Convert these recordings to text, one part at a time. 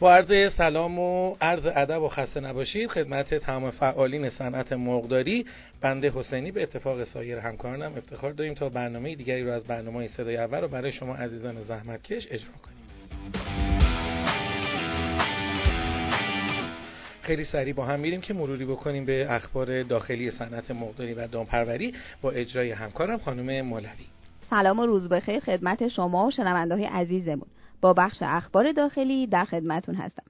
با عرض سلام و عرض ادب و خسته نباشید. خدمت تمام فعالین صنعت مرغداری بنده حسینی به اتفاق سایر همکارانم افتخار داریم تا برنامه دیگری رو از برنامه صدای اول رو برای شما عزیزان زحمتکش اجرا کنیم. خیلی سریع با هم میریم که مروری بکنیم به اخبار داخلی صنعت مرغداری و دامپروری با اجرای همکارم خانم مولوی. سلام و روز بخیر خدمت شما و شنونده عزیزمون. با بخش اخبار داخلی در خدمتون هستم.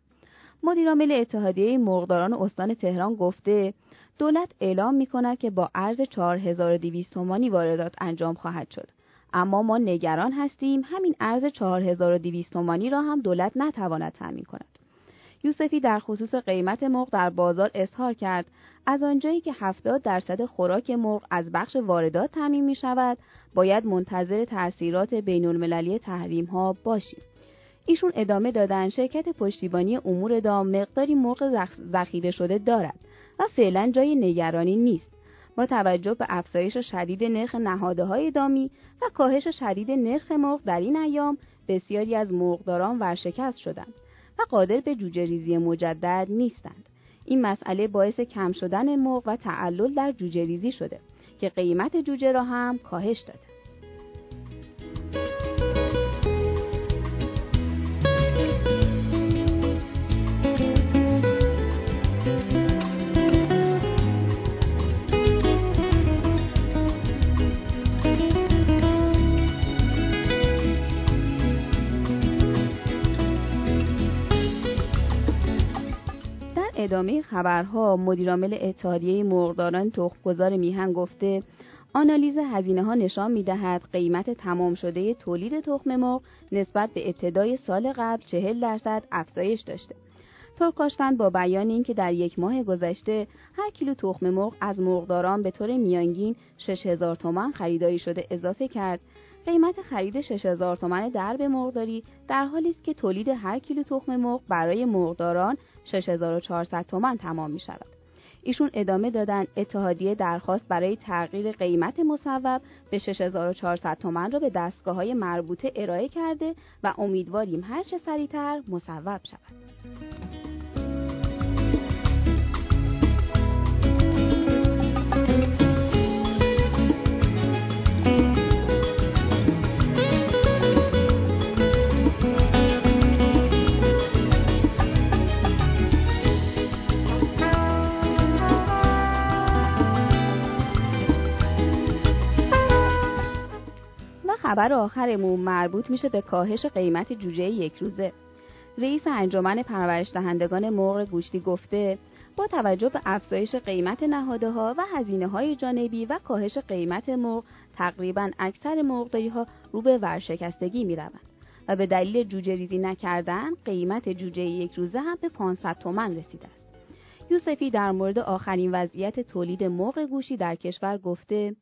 مدیرعامل اتحادیه مرغداران استان تهران گفته دولت اعلام می کند که با ارز 4200 تومانی واردات انجام خواهد شد. اما ما نگران هستیم همین ارز 4200 تومانی را هم دولت نتواند تامین کند. یوسفی در خصوص قیمت مرغ در بازار اظهار کرد از آنجایی که 70 درصد خوراک مرغ از بخش واردات تامین می شود باید منتظر تاثیرات بین المللی تحریم ها باشیم. ایشون ادامه دادن شرکت پشتیبانی امور دام مقداری مرغ ذخیره شده دارد و فعلا جای نگرانی نیست. با توجه به افزایش شدید نرخ نهاده های دامی و کاهش شدید نرخ مرغ در این ایام بسیاری از مرغداران ورشکست شدند و قادر به جوجه ریزی مجدد نیستند. این مسئله باعث کم شدن مرغ و تعلل در جوجه ریزی شده که قیمت جوجه را هم کاهش داده. ادامه خبرها مدیرعامل اتحادیه مرغداران تخمگذار میهن گفته آنالیز هزینه ها نشان می دهد قیمت تمام شده تولید تخم مرغ نسبت به ابتدای سال قبل 40 درصد افزایش داشته. ترکاشفند با بیان اینکه در یک ماه گذشته هر کیلو تخم مرغ از مرغداران به طور میانگین 6000 تومان خریداری شده اضافه کرد قیمت خرید 6000 تومان درب مرغداری در حالی است که تولید هر کیلو تخم مرغ برای مرغداران 6400 تومان تمام می شود. ایشون ادامه دادن اتحادیه درخواست برای تغییر قیمت مصوب به 6400 تومان را به دستگاه های مربوطه ارائه کرده و امیدواریم هرچه سریعتر مصوب شود. خبر آخرمون مربوط میشه به کاهش قیمت جوجه یک روزه. رئیس انجمن پرورش دهندگان مرغ گوشتی گفته با توجه به افزایش قیمت نهاده ها و هزینه های جانبی و کاهش قیمت مرغ تقریبا اکثر مرغداری ها رو به ورشکستگی می روند و به دلیل جوجه ریزی نکردن قیمت جوجه یک روزه هم به 500 تومن رسیده است. یوسفی در مورد آخرین وضعیت تولید مرغ گوشی در کشور گفته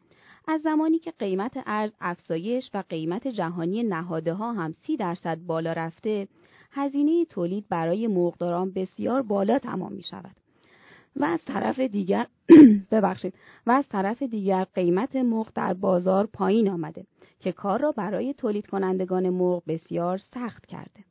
از زمانی که قیمت ارز افزایش و قیمت جهانی نهاده ها هم سی درصد بالا رفته هزینه تولید برای مرغداران بسیار بالا تمام می شود و از طرف دیگر ببخشید. و از طرف دیگر قیمت مرغ در بازار پایین آمده که کار را برای تولید کنندگان مرغ بسیار سخت کرده.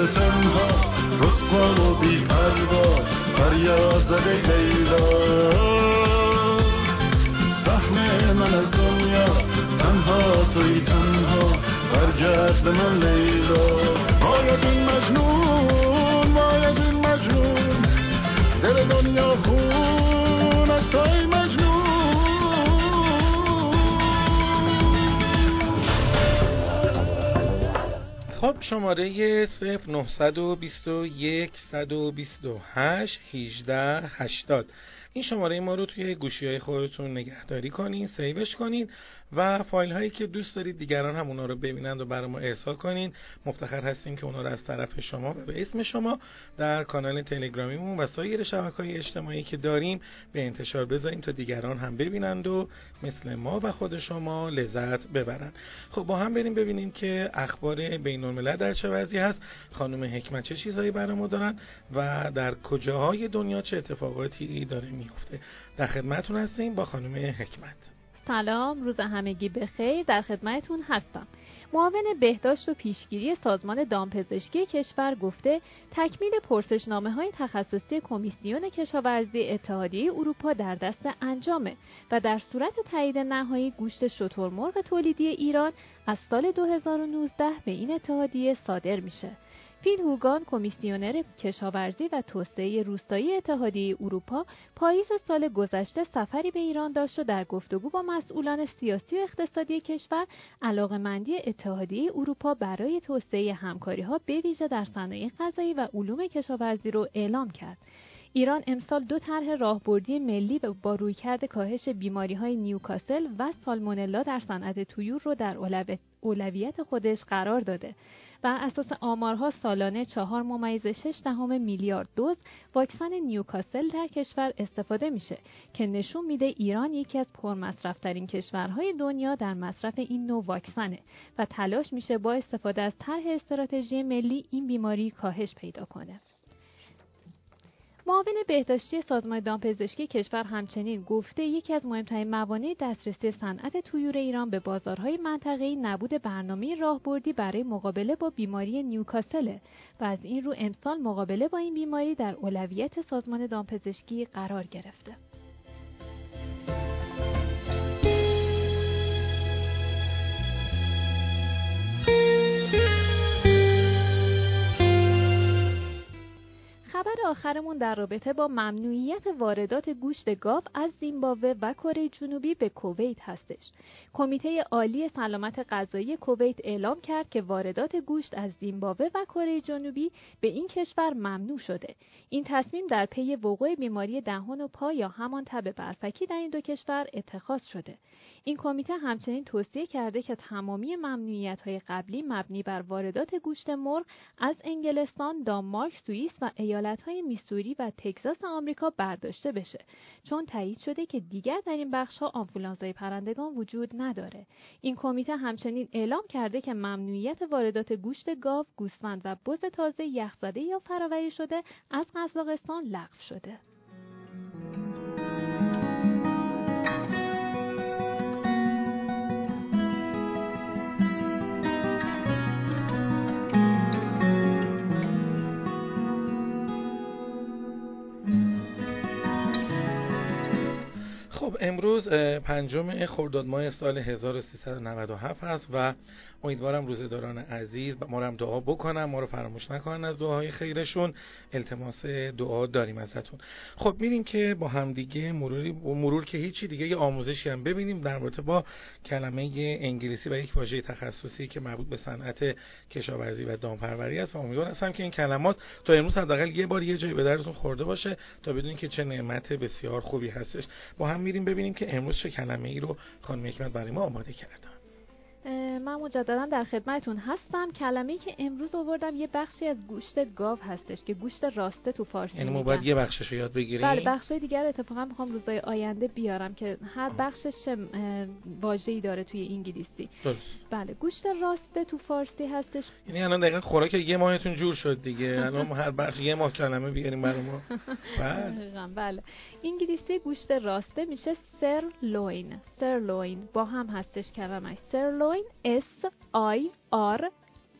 به تنها رسوا و بی پروا فریاد ای لیلا سهم من از دنیا تنها توی تنها برگرد به من لیلا. وای از این مجنون وای از این مجنون دل دنیا خون از تو خب شماره 0921 128 18 80 این شماره ما رو توی گوشی های خودتون نگهداری کنین سیوش کنین. و فایل هایی که دوست دارید دیگران هم اونا رو ببینند و برای ما ارسال کنین. مفتخر هستیم که اونا رو از طرف شما و به اسم شما در کانال تلگرامیمون و سایر شبکه های اجتماعی که داریم به انتشار بذاریم تا دیگران هم ببینند و مثل ما و خود شما لذت ببرن خب با هم بریم ببینیم که اخبار بین الملل در چه وضعی هست. خانم حکمت چه چیزهایی برای ما دارن و در کجاهای دنیا چه اتفاقاتی داره میفته در خدمتتون هستیم با خانم حکمت. سلام روز همگی بخیر در خدمتتون هستم معاون بهداشت و پیشگیری سازمان دامپزشکی کشور گفته تکمیل پرسشنامه های تخصصی کمیسیون کشاورزی اتحادیه اروپا در دست انجامه و در صورت تایید نهایی گوشت شترمرغ تولیدی ایران از سال 2019 به این اتحادیه صادر میشه. فیل هوگان کمیسیونر کشاورزی و توسعه روستایی اتحادیه اروپا پاییز سال گذشته سفری به ایران داشت و در گفتگو با مسئولان سیاسی و اقتصادی کشور علاقمندی اتحادیه اروپا برای توسعه همکاری ها به ویژه در صنایع غذایی و علوم کشاورزی رو اعلام کرد. ایران امسال دو طرح راهبردی ملی با رویکرد کاهش بیماری های نیوکاسل و سالمونلا در صنعت تویور رو در اولویت خودش قرار داده. بر اساس آمارها سالانه چهار ممیز شش دهم میلیارد دوز واکسن نیوکاسل در کشور استفاده میشه که نشون میده ایران یکی از پرمصرفترین کشورهای دنیا در مصرف این نوع واکسنه و تلاش میشه با استفاده از طرح استراتژی ملی این بیماری کاهش پیدا کنه. معاون بهداشتی سازمان دامپزشکی کشور همچنین گفته یکی از مهمترین موانع دسترسی صنعت تویور ایران به بازارهای منطقه‌ای نبود برنامه راهبردی برای مقابله با بیماری نیوکاسله و از این رو امسال مقابله با این بیماری در اولویت سازمان دامپزشکی قرار گرفته. آخرمون در رابطه با ممنوعیت واردات گوشت گاو از زیمبابوه و کره جنوبی به کویت هستش. کمیته عالی سلامت غذایی کویت اعلام کرد که واردات گوشت از زیمبابوه و کره جنوبی به این کشور ممنوع شده. این تصمیم در پی وقوع بیماری دهان و پا یا همان تب برفکی در این دو کشور اتخاذ شده. این کمیته همچنین توصیه کرده که تمامی ممنوعیت های قبلی مبنی بر واردات گوشت مرغ از انگلستان، دانمارک، سوئیس و ایالت های میسوری و تگزاس آمریکا برداشته بشه چون تایید شده که دیگر در این بخش ها آنفولانزای پرندگان وجود نداره. این کمیته همچنین اعلام کرده که ممنوعیت واردات گوشت گاو، گوسفند و بز تازه یخزده یا فراوری شده از قزاقستان لغو شده. امروز پنجم خرداد ماه سال 1397 هست و امیدوارم روزداران عزیز ما رو هم دعا بکنم ما رو فراموش نکنن از دعاهای خیرشون. التماس دعا داریم ازتون. خب میریم که با همدیگه مروری مرور که هیچی دیگه یه آموزشی هم ببینیم در رابطه با کلمه انگلیسی و یک واژه تخصصی که مربوط به صنعت کشاورزی و دامپروری است و امیدوار هستم که این کلمات تا امروز حداقل یه بار یه جایی به درتون خورده باشه تا بدونید که چه نعمت بسیار خوبی هستش. با هم میریم ببینیم که امروز چه کلمه ای رو خانم حکمت برای ما آماده کردن من مجددا در خدمتون هستم. کلمه‌ای که امروز آوردم یه بخشی از گوشت گاو هستش که گوشت راسته تو فارسی یعنی ما باید یه بخشش یاد بگیریم؟ بله بخشای دیگر اتفاقا می‌خوام روزهای آینده بیارم که هر بخشش واژه‌ای داره توی انگلیسی. درست. بله گوشت راسته تو فارسی هستش. یعنی الان دقیقا خوراک یه ماهتون جور شد دیگه. الان هر بخش یه ماه کلمه بیاریم برای ما. بله. بله. انگلیسی گوشت راسته میشه سرلوین. سرلوین با هم هستش کلمش سرلوین S I R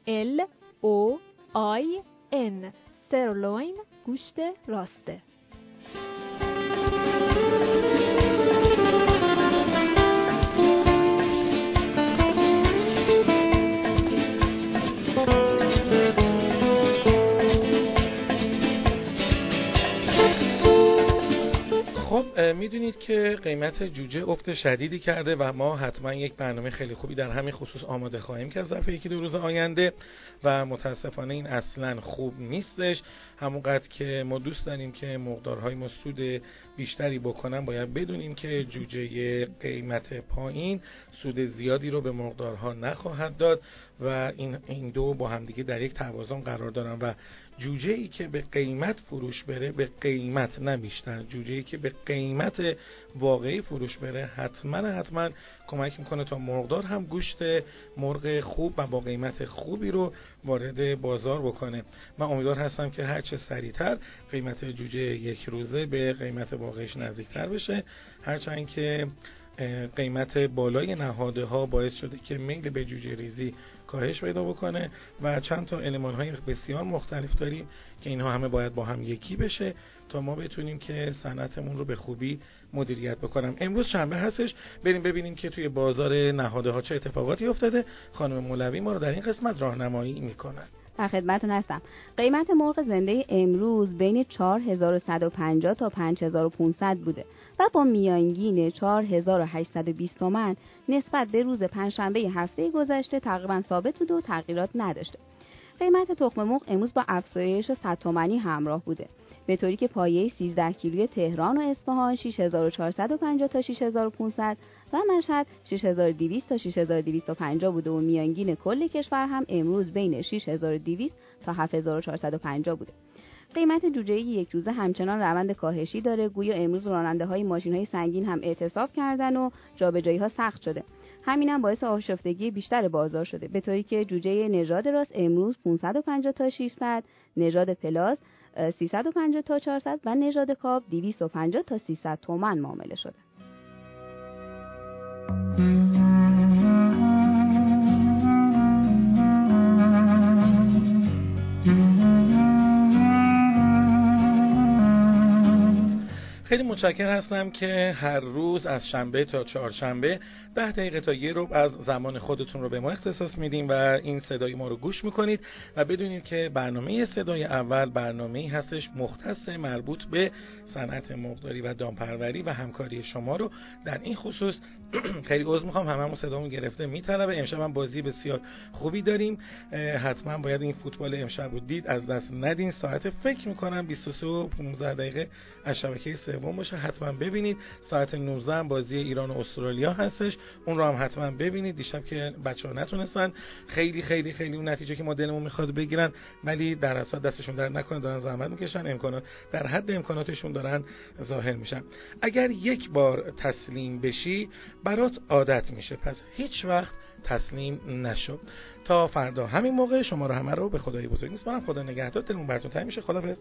L O I N. سرلوین گوشت راسته می‌دونید که قیمت جوجه افت شدیدی کرده و ما حتما یک برنامه خیلی خوبی در همین خصوص آماده خواهیم کرد ظرف یکی دو روز آینده و متاسفانه این اصلا خوب نیستش. همونقدر که ما دوست داریم که مقدارهای ما سود بیشتری بکنن باید بدونیم که جوجه قیمت پایین سود زیادی رو به مقدارها نخواهد داد و این این دو با همدیگه در یک توازن قرار دارن و جوجه ای که به قیمت فروش بره به قیمت نه بیشتر جوجه ای که به قیمت واقعی فروش بره حتما حتما کمک می‌کنه تا مرغدار هم گوشت مرغ خوب و با قیمت خوبی رو وارد بازار بکنه. من امیدوار هستم که هرچه سریعتر قیمت جوجه یک روزه به قیمت واقعیش نزدیکتر بشه. هرچند که قیمت بالای نهاده ها باعث شده که میل به جوجه ریزی کاهش پیدا بکنه و چند تا علمان های بسیار مختلف داریم که اینها همه باید با هم یکی بشه تا ما بتونیم که صنعتمون رو به خوبی مدیریت بکنم. امروز شنبه هستش. بریم ببینیم که توی بازار نهاده ها چه اتفاقاتی افتاده. خانم مولوی ما رو در این قسمت راهنمایی می‌کنن در خدمتتون هستم. قیمت مرغ زنده امروز بین 4150 تا 5500 بوده و با میانگین 4820 تومن نسبت به روز پنجشنبه هفته گذشته تقریبا ثابت بوده و تغییرات نداشته. قیمت تخم مرغ امروز با افزایش 100 تومانی همراه بوده. به طوری که پایه 13 کیلوی تهران و اصفهان 6450 تا 6500 و مشهد 6200 تا 6250 بوده و میانگین کل کشور هم امروز بین 6200 تا 7450 بوده. قیمت جوجه یک روزه همچنان روند کاهشی داره. گویا امروز راننده های ماشین های سنگین هم اعتصاب کردن و جابجایی ها سخت شده. همینم هم باعث آشفتگی بیشتر بازار شده. به طوری که جوجه نژاد راست امروز 550 تا 600 نژاد پلاس 350 تا 400 و نژاد کاب 250 تا 300 تومن معامله شده. Mm-hmm. خیلی متشکر هستم که هر روز از شنبه تا چهارشنبه ده دقیقه تا یه روب از زمان خودتون رو به ما اختصاص میدیم و این صدای ما رو گوش می‌کنید و بدونید که برنامه صدای اول برنامه هستش مختص مربوط به صنعت مقداری و دامپروری و همکاری شما رو. در این خصوص خیلی عذر می‌خوام هممون صدامون گرفته میطلبه. امشب هم بازی بسیار خوبی داریم. حتما باید این فوتبال امشب رو دید از دست ندین. ساعت فکر می‌کنم 23 و 15 دقیقه از شبکه سوم باشه حتما ببینید. ساعت 19 بازی ایران و استرالیا هستش. اون رو هم حتما ببینید. دیشب که بچه ها نتونستن. خیلی خیلی خیلی اون نتیجه که ما دلمون می‌خواد بگیرن ولی در اصل دستشون در نکنه دارن زحمت می‌کشن. امکانات در حد امکاناتشون دارن ظاهر میشن. اگر یک بار تسلیم بشی برات عادت میشه. پس هیچ وقت تسلیم نشو. تا فردا همین موقع شما رو همه رو به خدای بزرگ میسپارم. خدا نگهدار. دلمون براتون تنگ میشه. خدافظ